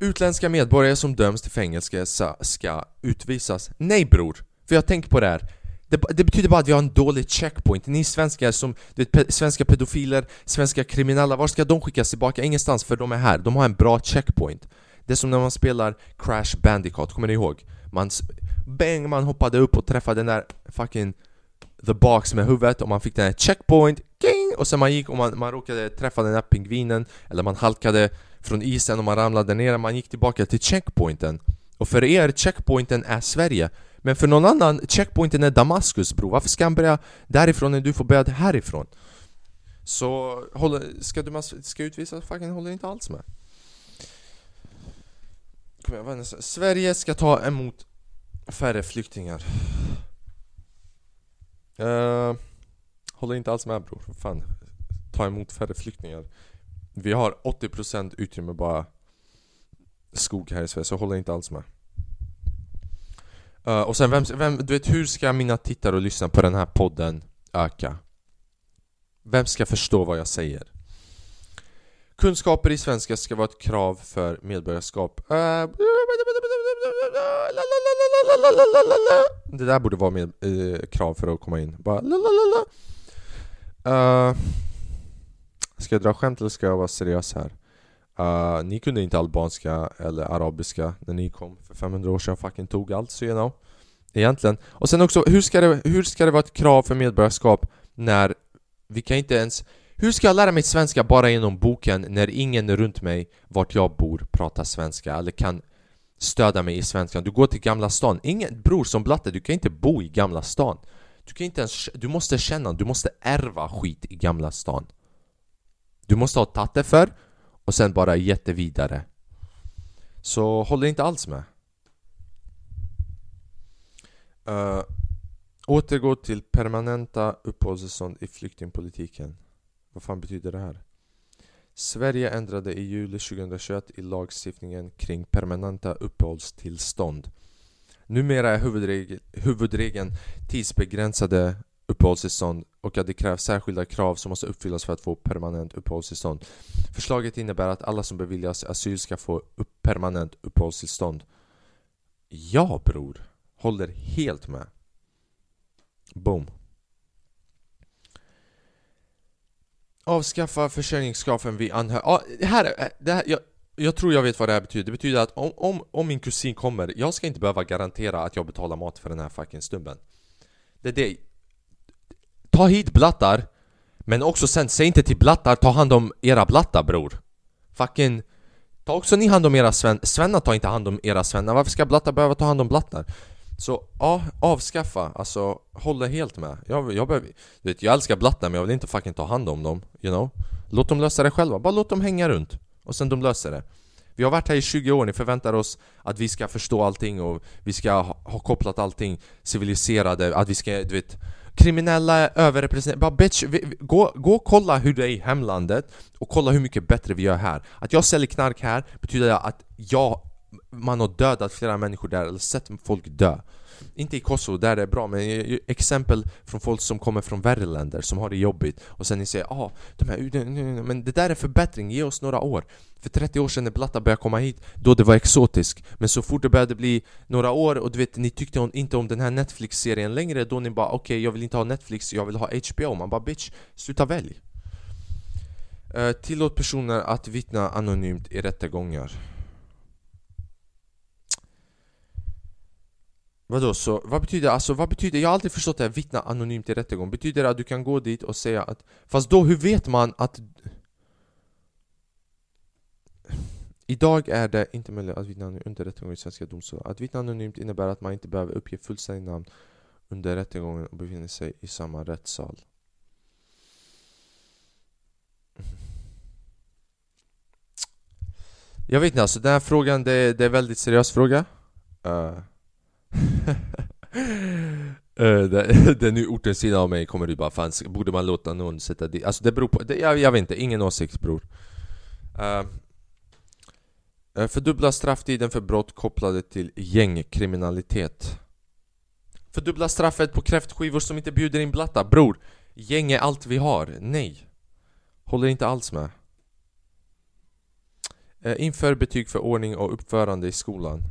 Utländska medborgare som döms till fängelse ska utvisas. Nej bror! För jag tänker på det här. Det, det, betyder bara att vi har en dålig checkpoint. Ni svenskar som, du vet, pe svenska pedofiler, svenska kriminella, var ska de skickas tillbaka? Ingenstans för de är här. De har en bra checkpoint. Det är som när man spelar Crash Bandicoot, kommer ni ihåg? Man, bang, man hoppade upp och träffade den där fucking the box med huvudet och man fick den här checkpoint, king, och sen man gick och man, man råkade träffa den där pingvinen eller man halkade från isen och man ramlade ner, man gick tillbaka till checkpointen. Och för er, checkpointen är Sverige. Men för någon annan, checkpointen är Damaskus bro. Varför ska han börja därifrån när du får börja härifrån? Så håller, ska du ska utvisas? Fucking håller inte alls med. Kom igen, Sverige ska ta emot färre flyktingar. Uh, håller inte alls med bror. Fan. Ta emot färre flyktingar. Vi har 80% utrymme bara skog här i Sverige, så jag håller inte alls med. Uh, och sen vem, vem, du vet hur ska mina tittare och lyssna på den här podden öka? Vem ska förstå vad jag säger? Kunskaper i svenska ska vara ett krav för medborgarskap. Äh, det där borde vara med, eh, krav för att komma in. Bara uh, Ska jag dra skämt eller ska jag vara seriös här? Uh, ni kunde inte albanska eller arabiska när ni kom för 500 år sedan fucking tog allt, så you know Egentligen. Och sen också, hur ska, det, hur ska det vara ett krav för medborgarskap när vi kan inte ens hur ska jag lära mig svenska bara genom boken när ingen runt mig, vart jag bor, pratar svenska eller kan stödja mig i svenskan? Du går till Gamla stan, ingen bror som blatte, du kan inte bo i Gamla stan. Du kan inte ens, du måste känna, du måste ärva skit i Gamla stan. Du måste ha tagit det för och sen bara gett det vidare. Så håller inte alls med. Uh, Återgå till permanenta uppehållstillstånd i flyktingpolitiken vad fan betyder det här? Sverige ändrade i juli 2021 i lagstiftningen kring permanenta uppehållstillstånd. Numera är huvudregel, huvudregeln tidsbegränsade uppehållstillstånd och att det krävs särskilda krav som måste uppfyllas för att få permanent uppehållstillstånd. Förslaget innebär att alla som beviljas asyl ska få upp permanent uppehållstillstånd. Ja bror, håller helt med. Boom. Avskaffa försörjningskraven vid anhöriga. Ja, det här, det här jag, jag tror jag vet vad det här betyder. Det betyder att om, om, om min kusin kommer, jag ska inte behöva garantera att jag betalar mat för den här fucking stubben. Det är det. Ta hit blattar, men också sen, säg inte till blattar, ta hand om era blattar bror. Fucking... Ta också ni hand om era sven... Svennar tar inte hand om era svennar, varför ska blattar behöva ta hand om blattar? Så ja, avskaffa, alltså håller helt med. Jag, jag, behöver, du vet, jag älskar blattar men jag vill inte fucking ta hand om dem, you know? Låt dem lösa det själva, bara låt dem hänga runt Och sen de löser det. Vi har varit här i 20 år, ni förväntar oss att vi ska förstå allting och vi ska ha, ha kopplat allting civiliserade, att vi ska, du vet Kriminella överrepresenterade, bara bitch, vi, gå, gå och kolla hur det är i hemlandet och kolla hur mycket bättre vi gör här. Att jag säljer knark här betyder att jag man har dödat flera människor där, eller sett folk dö. Inte i Kosovo, där det är bra, men exempel från folk som kommer från värre länder, som har det jobbigt Och sen ni säger ah, de här, men det där är förbättring, ge oss några år. För 30 år sedan när Blatta började komma hit, då det var exotiskt Men så fort det började bli några år och du vet, ni tyckte inte om den här Netflix-serien längre Då ni bara okej, okay, jag vill inte ha Netflix, jag vill ha HBO Man bara bitch, sluta välj. Uh, Tillåt personer att vittna anonymt i rättegångar. Vadå så? Vad betyder alltså, vad betyder, jag har alltid förstått det här vittna anonymt i rättegång Betyder det att du kan gå dit och säga att Fast då, hur vet man att Idag är det inte möjligt att vittna anonymt under rättegång i svenska domstolar Att vittna anonymt innebär att man inte behöver uppge fullständigt namn under rättegången och befinner sig i samma rättssal Jag vet inte alltså, den här frågan det, det är en väldigt seriös fråga Uh. Eh, den nu ortens sida av mig kommer du bara fan, borde man låta någon sätta dit? Alltså det beror på, det, jag, jag vet inte, ingen åsikt bror. Uh, Fördubbla strafftiden för brott kopplade till gängkriminalitet. Fördubbla straffet på kräftskivor som inte bjuder in blatta. Bror, gäng är allt vi har, nej. Håller inte alls med. Inför betyg för ordning och uppförande i skolan.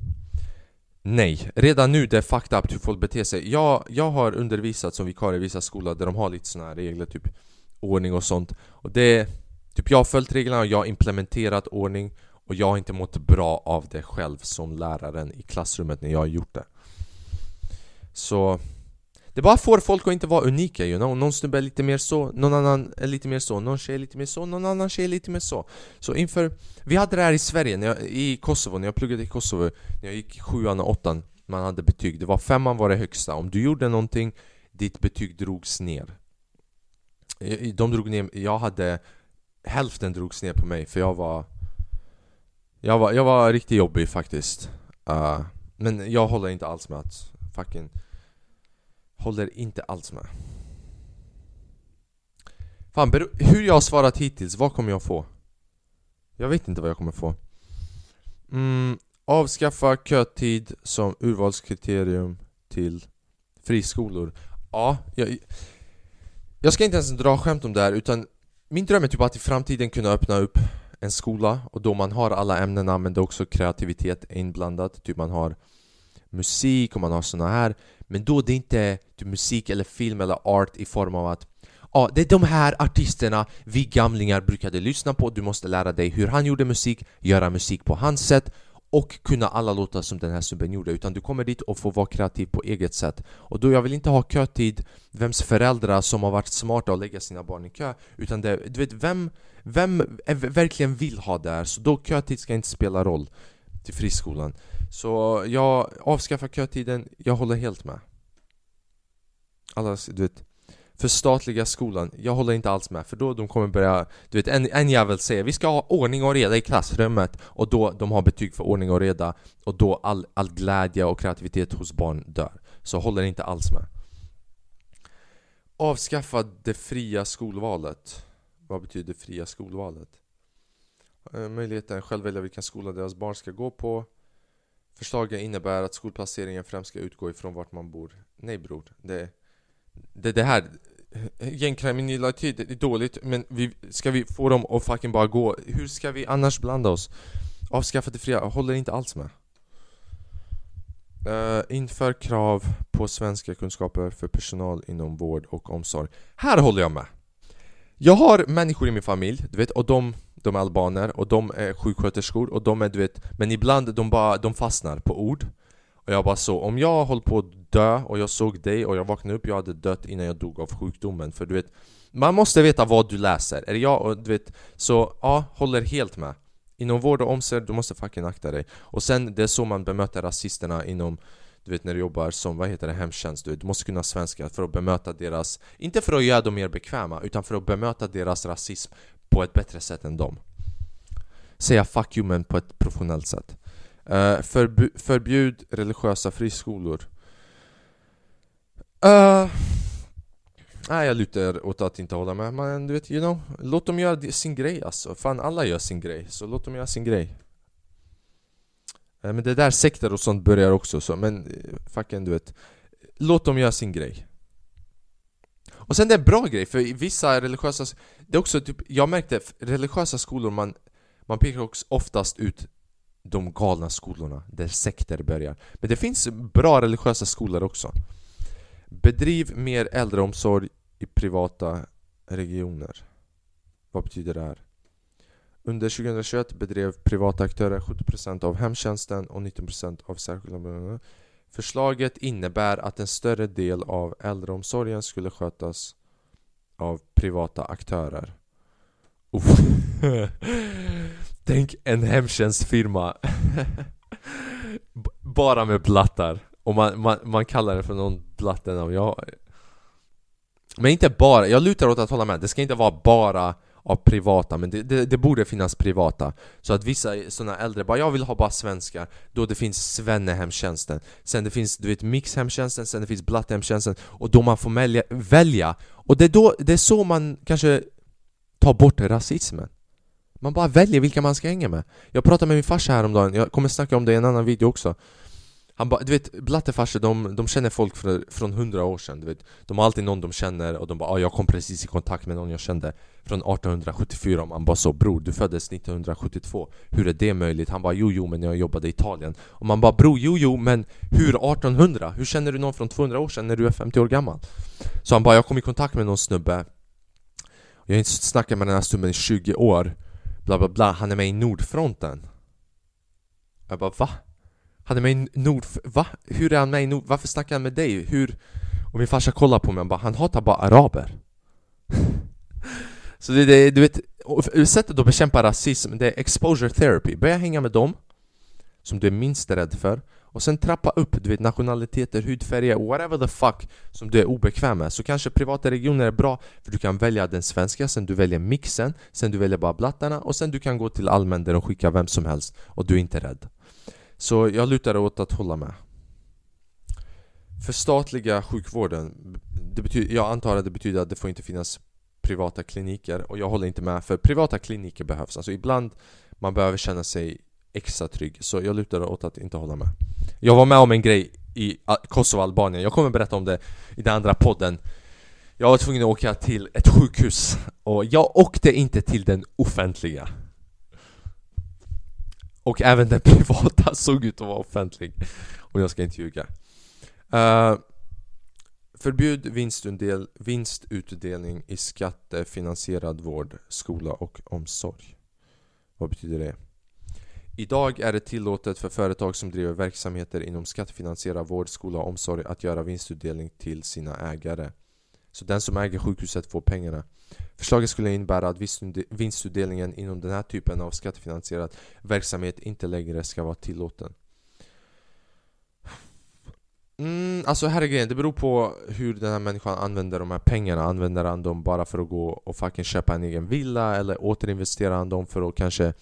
Nej, redan nu det är fucked up hur folk beter sig. Jag, jag har undervisat som vikarie i vissa skolor där de har lite såna här regler, typ ordning och sånt. Och det... Typ jag har följt reglerna och jag har implementerat ordning Och jag har inte mått bra av det själv som läraren i klassrummet när jag har gjort det. Så... Det bara får folk att inte vara unika you know? Någon snubbe är lite mer så, någon annan är lite mer så, någon tjej är lite mer så, någon annan tjej är lite mer så. Så inför... Vi hade det här i Sverige, när jag, i Kosovo, när jag pluggade i Kosovo När jag gick sjuan och åttan, man hade betyg. Det var femman var det högsta, om du gjorde någonting Ditt betyg drogs ner. De drog ner, jag hade Hälften drogs ner på mig för jag var Jag var, jag var riktigt jobbig faktiskt. Uh, Men jag håller inte alls med att fucking Håller inte alls med. Fan, hur jag har svarat hittills, vad kommer jag få? Jag vet inte vad jag kommer få. Mm, Avskaffa kötid som urvalskriterium till friskolor. Ja, jag, jag ska inte ens dra skämt om det här utan Min dröm är typ att i framtiden kunna öppna upp en skola och då man har alla ämnena men det är också kreativitet inblandat. Typ man har musik och man har såna här men då det är inte typ musik eller film eller art i form av att Ja, det är de här artisterna vi gamlingar brukade lyssna på. Du måste lära dig hur han gjorde musik, göra musik på hans sätt och kunna alla låtar som den här snubben gjorde. Utan du kommer dit och får vara kreativ på eget sätt. Och då jag vill inte ha kötid vems föräldrar som har varit smarta och lägga sina barn i kö. Utan det, du vet vem, vem verkligen vill ha det här? Så då kötid ska inte spela roll till friskolan så jag avskaffar kötiden, jag håller helt med. Alla, du vet förstatliga skolan, jag håller inte alls med för då de kommer börja Du vet en, en jävel säger vi ska ha ordning och reda i klassrummet och då de har betyg för ordning och reda och då all, all glädje och kreativitet hos barn dör. Så håller inte alls med. Avskaffa det fria skolvalet. Vad betyder fria skolvalet? Eh, möjligheten att själv välja vilken skola deras barn ska gå på. Förslaget innebär att skolplaceringen främst ska utgå ifrån vart man bor. Nej bror, det det, det här Gängkriminalitet är dåligt men vi, ska vi få dem att fucking bara gå? Hur ska vi annars blanda oss? Avskaffa det fria, håller inte alls med. Uh, Inför krav på svenska kunskaper för personal inom vård och omsorg. Här håller jag med. Jag har människor i min familj, du vet, och de, de är albaner och de är sjuksköterskor och de är du vet Men ibland de bara, de fastnar på ord. Och jag bara så, om jag höll på att dö och jag såg dig och jag vaknade upp, jag hade dött innan jag dog av sjukdomen. För du vet, man måste veta vad du läser, är det jag och du vet Så ja, håller helt med. Inom vård och omsorg, du måste fucking akta dig. Och sen, det är så man bemöter rasisterna inom du vet när du jobbar som, vad heter det, hemtjänst du, vet, du måste kunna svenska för att bemöta deras Inte för att göra dem mer bekväma, utan för att bemöta deras rasism på ett bättre sätt än dem. Säga 'fuck you' men på ett professionellt sätt. Uh, förbu förbjud religiösa friskolor. Uh, Nej, jag lutar åt att inte hålla med Men du vet, you know Låt dem göra sin grej alltså. Fan, alla gör sin grej Så låt dem göra sin grej. Eh, men det där sekter och sånt börjar också så Men eh, fucking du vet Låt dem göra sin grej Och sen det är en bra grej för vissa religiösa Det är också typ Jag märkte religiösa skolor man Man pekar också oftast ut de galna skolorna där sekter börjar. Men det finns bra religiösa skolor också. Bedriv mer äldreomsorg i privata regioner. Vad betyder det här? Under 2021 bedrev privata aktörer 70% av hemtjänsten och 19% av särskilda Förslaget innebär att en större del av äldreomsorgen skulle skötas av privata aktörer. Tänk en hemtjänstfirma. Bara med blattar. Och man, man, man kallar det för någon blattenamn jag... Men inte bara, jag lutar åt att hålla med. Det ska inte vara bara av privata, men det, det, det borde finnas privata. Så att vissa sådana äldre bara 'Jag vill ha bara svenskar, Då det finns Svennehemtjänsten. Sen det finns du vet Mixhemtjänsten, sen det finns Blatthemtjänsten Och då man får välja, välja. Och det är, då, det är så man kanske tar bort rasismen. Man bara väljer vilka man ska hänga med. Jag pratade med min farsa häromdagen, jag kommer snacka om det i en annan video också han bara, du vet, blattefarsor de, de känner folk för, från hundra år sedan, du vet De har alltid någon de känner och de bara ah, jag kom precis i kontakt med någon jag kände Från 1874 och man bara så bror, du föddes 1972 Hur är det möjligt? Han bara jo jo men jag jobbade i Italien Och man bara bror jo jo men hur 1800? Hur känner du någon från 200 år sedan när du är 50 år gammal? Så han bara jag kom i kontakt med någon snubbe Jag har inte snackat med den här snubben i 20 år Bla bla bla, han är med i Nordfronten Jag bara va? Han är med i Nord... Va? Hur är han med i Nord... Varför snackar han med dig? Hur... Och min farsa kollar på mig och bara Han hatar bara araber Så det, det du vet Sättet att bekämpa rasism det är exposure therapy Börja hänga med dem Som du är minst rädd för Och sen trappa upp, du vet nationaliteter, hudfärger, whatever the fuck Som du är obekväm med Så kanske privata regioner är bra För du kan välja den svenska, sen du väljer mixen Sen du väljer bara blattarna Och sen du kan gå till allmän där de skickar vem som helst Och du är inte rädd så jag lutar åt att hålla med. Förstatliga sjukvården det betyder, Jag antar att det betyder att det får inte finnas privata kliniker och jag håller inte med för privata kliniker behövs. Alltså ibland man behöver känna sig extra trygg så jag lutar åt att inte hålla med. Jag var med om en grej i Kosovo, Albanien. Jag kommer berätta om det i den andra podden. Jag var tvungen att åka till ett sjukhus och jag åkte inte till den offentliga och även den privata såg ut att vara offentlig. Och jag ska inte ljuga. Uh, Förbjud vinstutdel vinstutdelning i skattefinansierad vård, skola och omsorg. Vad betyder det? Idag är det tillåtet för företag som driver verksamheter inom skattefinansierad vård, skola och omsorg att göra vinstutdelning till sina ägare. Så den som äger sjukhuset får pengarna. Förslaget skulle innebära att vinstutdelningen inom den här typen av skattefinansierad verksamhet inte längre ska vara tillåten. Mm, alltså här är grejen, det beror på hur den här människan använder de här pengarna Använder han dem bara för att gå och fucking köpa en egen villa Eller återinvesterar han dem för att kanske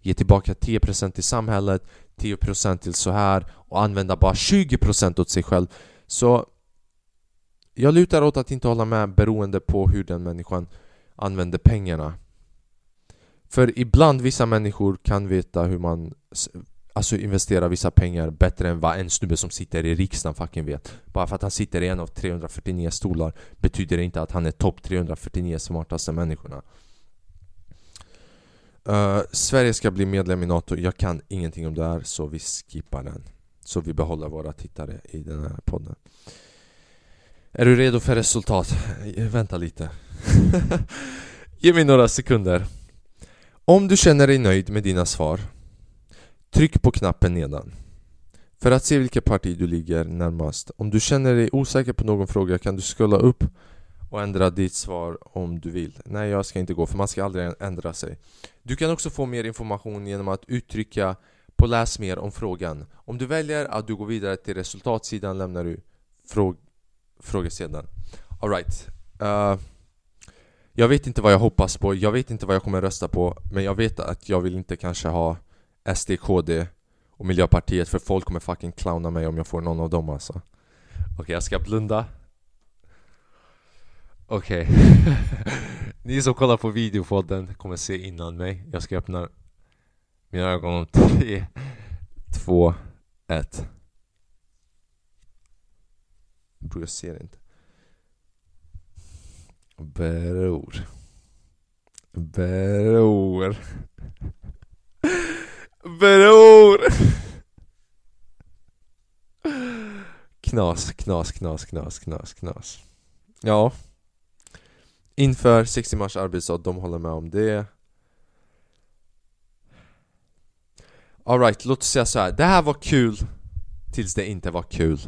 ge tillbaka 10% till samhället 10% till så här och använda bara 20% åt sig själv Så jag lutar åt att inte hålla med beroende på hur den människan använder pengarna. För ibland vissa människor kan veta hur man Alltså investera vissa pengar bättre än vad en snubbe som sitter i riksdagen fucking vet. Bara för att han sitter i en av 349 stolar Betyder det inte att han är topp 349 smartaste människorna. Uh, Sverige ska bli medlem i NATO, jag kan ingenting om det här så vi skippar den. Så vi behåller våra tittare i den här podden. Är du redo för resultat? Vänta lite. Ge mig några sekunder. Om du känner dig nöjd med dina svar Tryck på knappen nedan. För att se vilket parti du ligger närmast. Om du känner dig osäker på någon fråga kan du scrolla upp och ändra ditt svar om du vill. Nej, jag ska inte gå för man ska aldrig ändra sig. Du kan också få mer information genom att uttrycka på läs mer om frågan. Om du väljer att du går vidare till resultatsidan lämnar du frågan frågesedeln. Alright. Uh, jag vet inte vad jag hoppas på, jag vet inte vad jag kommer rösta på Men jag vet att jag vill inte kanske ha SD, KD och Miljöpartiet för folk kommer fucking clowna mig om jag får någon av dem alltså. Okej, okay, jag ska blunda. Okej. Okay. Ni som kollar på videopodden kommer se innan mig. Jag ska öppna mina ögon. Om 3, 2, 1 Bror jag ser inte Bror. Bror. Bror! Knas, knas, knas, knas, knas, knas. Ja. Inför 60 mars arbetsdag, de håller med om det. Alright, låt oss säga så här. Det här var kul tills det inte var kul.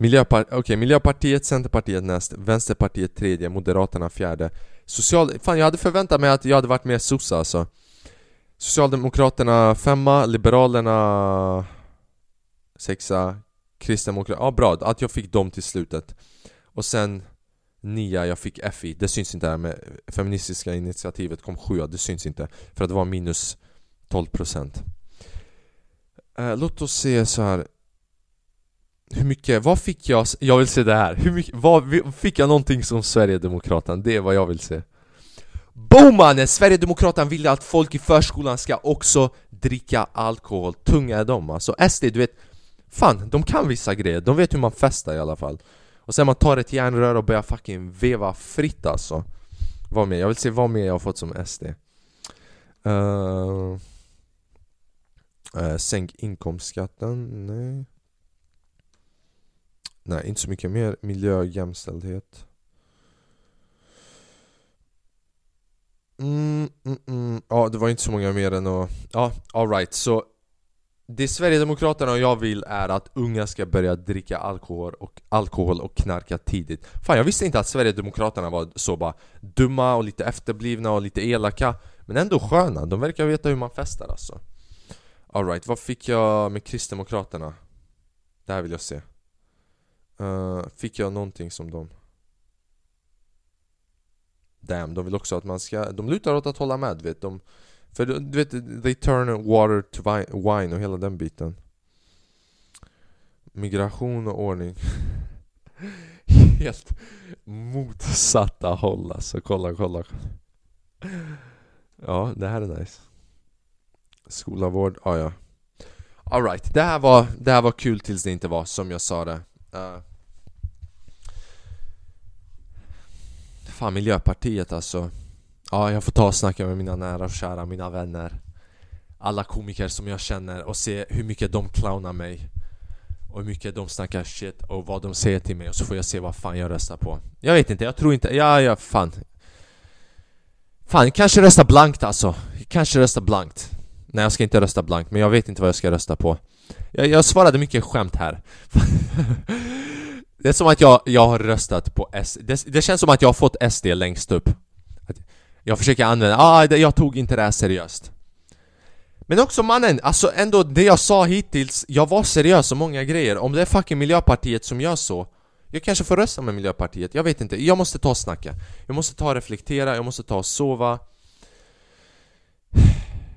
Miljöpar okay, Miljöpartiet, Centerpartiet näst, Vänsterpartiet tredje, Moderaterna fjärde Social... Fan jag hade förväntat mig att jag hade varit mer sossa alltså Socialdemokraterna femma, Liberalerna sexa, Kristdemokraterna, ja bra att jag fick dem till slutet Och sen nia, jag fick FI. Det syns inte här med feministiska initiativet kom sjua, det syns inte. För att det var minus 12% eh, Låt oss se så här. Hur mycket, vad fick jag? Jag vill se det här. Hur mycket, vad, fick jag någonting som Sverigedemokraterna? Det är vad jag vill se. Bomannen! Sverigedemokraterna vill att folk i förskolan ska också dricka alkohol. Tunga är de alltså. SD, du vet, fan, de kan vissa grejer. De vet hur man festar i alla fall. Och sen man tar ett järnrör och börjar fucking veva fritt alltså. Vad mer? Jag vill se vad mer jag har fått som SD. Uh, eh, uh, eh, sänk inkomstskatten, nej. Nej, inte så mycket mer. Miljö jämställdhet. Mm, mm, mm. Ja, det var inte så många mer än att... Ja, alright. Så det Sverigedemokraterna och jag vill är att unga ska börja dricka alkohol och, alkohol och knarka tidigt. Fan, jag visste inte att Sverigedemokraterna var så bara dumma och lite efterblivna och lite elaka. Men ändå sköna. De verkar veta hur man festar alltså. Alright, vad fick jag med Kristdemokraterna? Det här vill jag se. Uh, fick jag någonting som dem? Damn, de vill också att man ska... De lutar åt att hålla med, vet de. För du vet, they turn water to wine och hela den biten. Migration och ordning. Helt motsatta håll alltså. Kolla, kolla. Ja, det här är nice. Skola, vård, ah, ja. Alright, det här, var, det här var kul tills det inte var, som jag sa det. Uh, Fan Miljöpartiet alltså. Ja, jag får ta och snacka med mina nära och kära, mina vänner. Alla komiker som jag känner och se hur mycket de clownar mig. Och hur mycket de snackar shit och vad de säger till mig. Och så får jag se vad fan jag röstar på. Jag vet inte, jag tror inte, ja, ja, fan. Fan, kanske rösta blankt alltså. Kanske rösta blankt. Nej jag ska inte rösta blankt, men jag vet inte vad jag ska rösta på. Jag, jag svarade mycket skämt här. Det är som att jag, jag har röstat på S, det, det känns som att jag har fått SD längst upp. Jag försöker använda, ah, jag tog inte det här seriöst. Men också mannen, alltså ändå det jag sa hittills Jag var seriös om många grejer. Om det är fucking Miljöpartiet som gör så Jag kanske får rösta med Miljöpartiet, jag vet inte Jag måste ta och snacka. Jag måste ta och reflektera, jag måste ta och sova.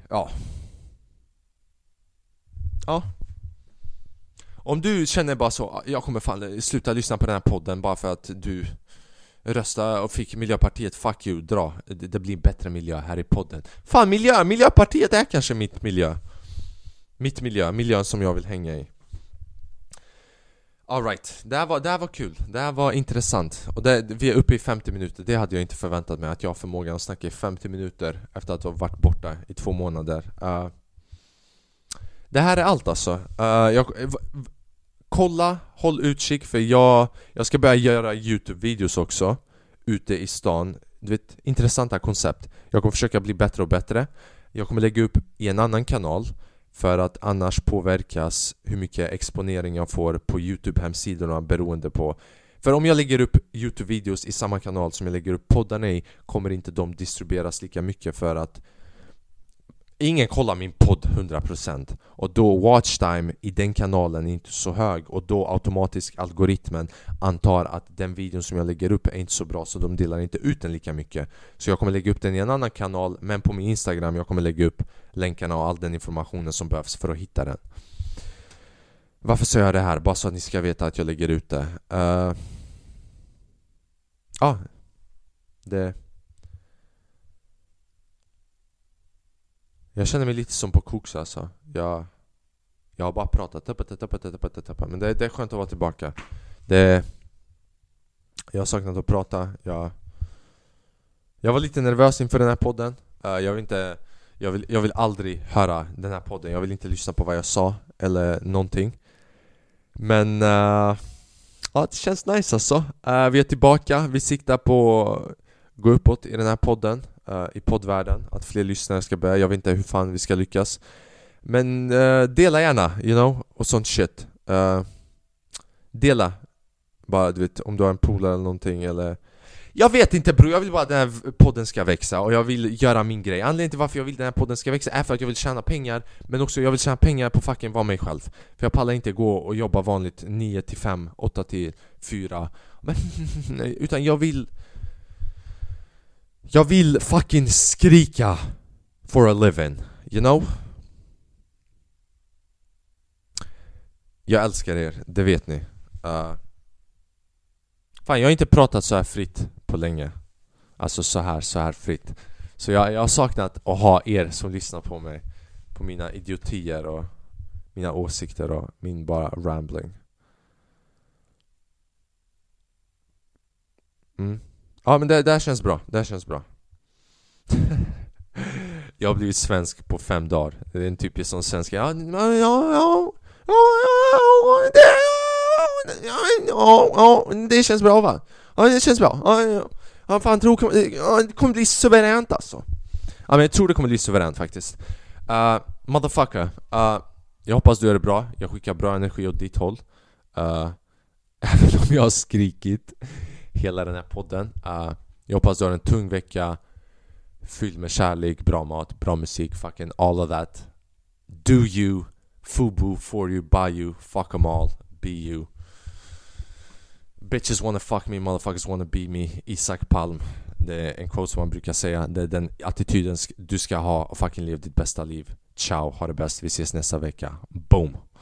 Ja. Ja om du känner bara så, jag kommer fan sluta lyssna på den här podden bara för att du röstade och fick Miljöpartiet, fuck you, dra. Det, det blir bättre miljö här i podden. Fan miljö, Miljöpartiet är kanske mitt miljö. Mitt miljö, miljön som jag vill hänga i. Alright, det, här var, det här var kul, det här var intressant och det, vi är uppe i 50 minuter, det hade jag inte förväntat mig att jag har förmågan att snacka i 50 minuter efter att ha varit borta i två månader uh, det här är allt alltså. Uh, jag, kolla, håll utkik för jag, jag ska börja göra Youtube-videos också Ute i stan. Du vet, intressanta koncept. Jag kommer försöka bli bättre och bättre. Jag kommer lägga upp i en annan kanal För att annars påverkas hur mycket exponering jag får på Youtube-hemsidorna beroende på. För om jag lägger upp Youtube-videos i samma kanal som jag lägger upp poddarna i kommer inte de distribueras lika mycket för att Ingen kollar min podd 100% och då watchtime i den kanalen är inte så hög. Och då automatiskt algoritmen antar att den videon som jag lägger upp är inte så bra så de delar inte ut den lika mycket. Så jag kommer lägga upp den i en annan kanal men på min Instagram jag kommer lägga upp länkarna och all den informationen som behövs för att hitta den. Varför säger jag det här? Bara så att ni ska veta att jag lägger ut det. Uh... ah. det Jag känner mig lite som på koks alltså. Jag, jag har bara pratat tappa, tappa, tappa, tappa, Men det, det är skönt att vara tillbaka. Det, Jag har saknat att prata. Jag, jag var lite nervös inför den här podden. Eh, jag vill inte jag vill, jag vill aldrig höra den här podden. Jag vill inte lyssna på vad jag sa eller någonting. Men uh, Ja, det känns nice alltså. Uh, Vi är tillbaka, vi siktar på att gå uppåt i den här podden uh, i poddvärlden Att fler lyssnare ska börja, jag vet inte hur fan vi ska lyckas. Men uh, dela gärna, you know, och sånt shit. Uh, Dela. Bara du vet, om du har en polare eller någonting eller Jag vet inte bror, jag vill bara att den här podden ska växa och jag vill göra min grej. Anledningen till varför jag vill att den här podden ska växa är för att jag vill tjäna pengar Men också jag vill tjäna pengar på fucking vara mig själv. För jag pallar inte gå och jobba vanligt 9 till 5, 8 till 4 Men, utan jag vill jag vill fucking skrika for a living, you know? Jag älskar er, det vet ni uh, Fan jag har inte pratat så här fritt på länge Alltså så här, så här fritt Så jag, jag har saknat att ha er som lyssnar på mig På mina idiotier och mina åsikter och min bara rambling mm. Ja men det, det här känns bra, det här känns bra. Jag har blivit svensk på fem dagar. Det är en typisk sån svenska ja, ja, ja, ja, ja, det, ja, ja, ja, det känns bra va? Ja det känns bra, ja, ja. Ja, fan tror ja, det kommer bli suveränt alltså. Ja men jag tror det kommer bli suveränt faktiskt. Uh, Motherfucker, uh, jag hoppas du gör det bra, jag skickar bra energi åt ditt håll. Uh, Även om jag har skrikit hela den här podden. Uh, Jag hoppas du har en tung vecka Fylld med kärlek, bra mat, bra musik, fucking all of that. Do you, Fubu, for you, by you, fuck them all, be you. Bitches wanna fuck me, motherfuckers wanna be me Isak Palm. Det är en quote som man brukar säga. Det är den attityden du ska ha och fucking leva ditt bästa liv. Ciao, ha det bäst, vi ses nästa vecka. Boom!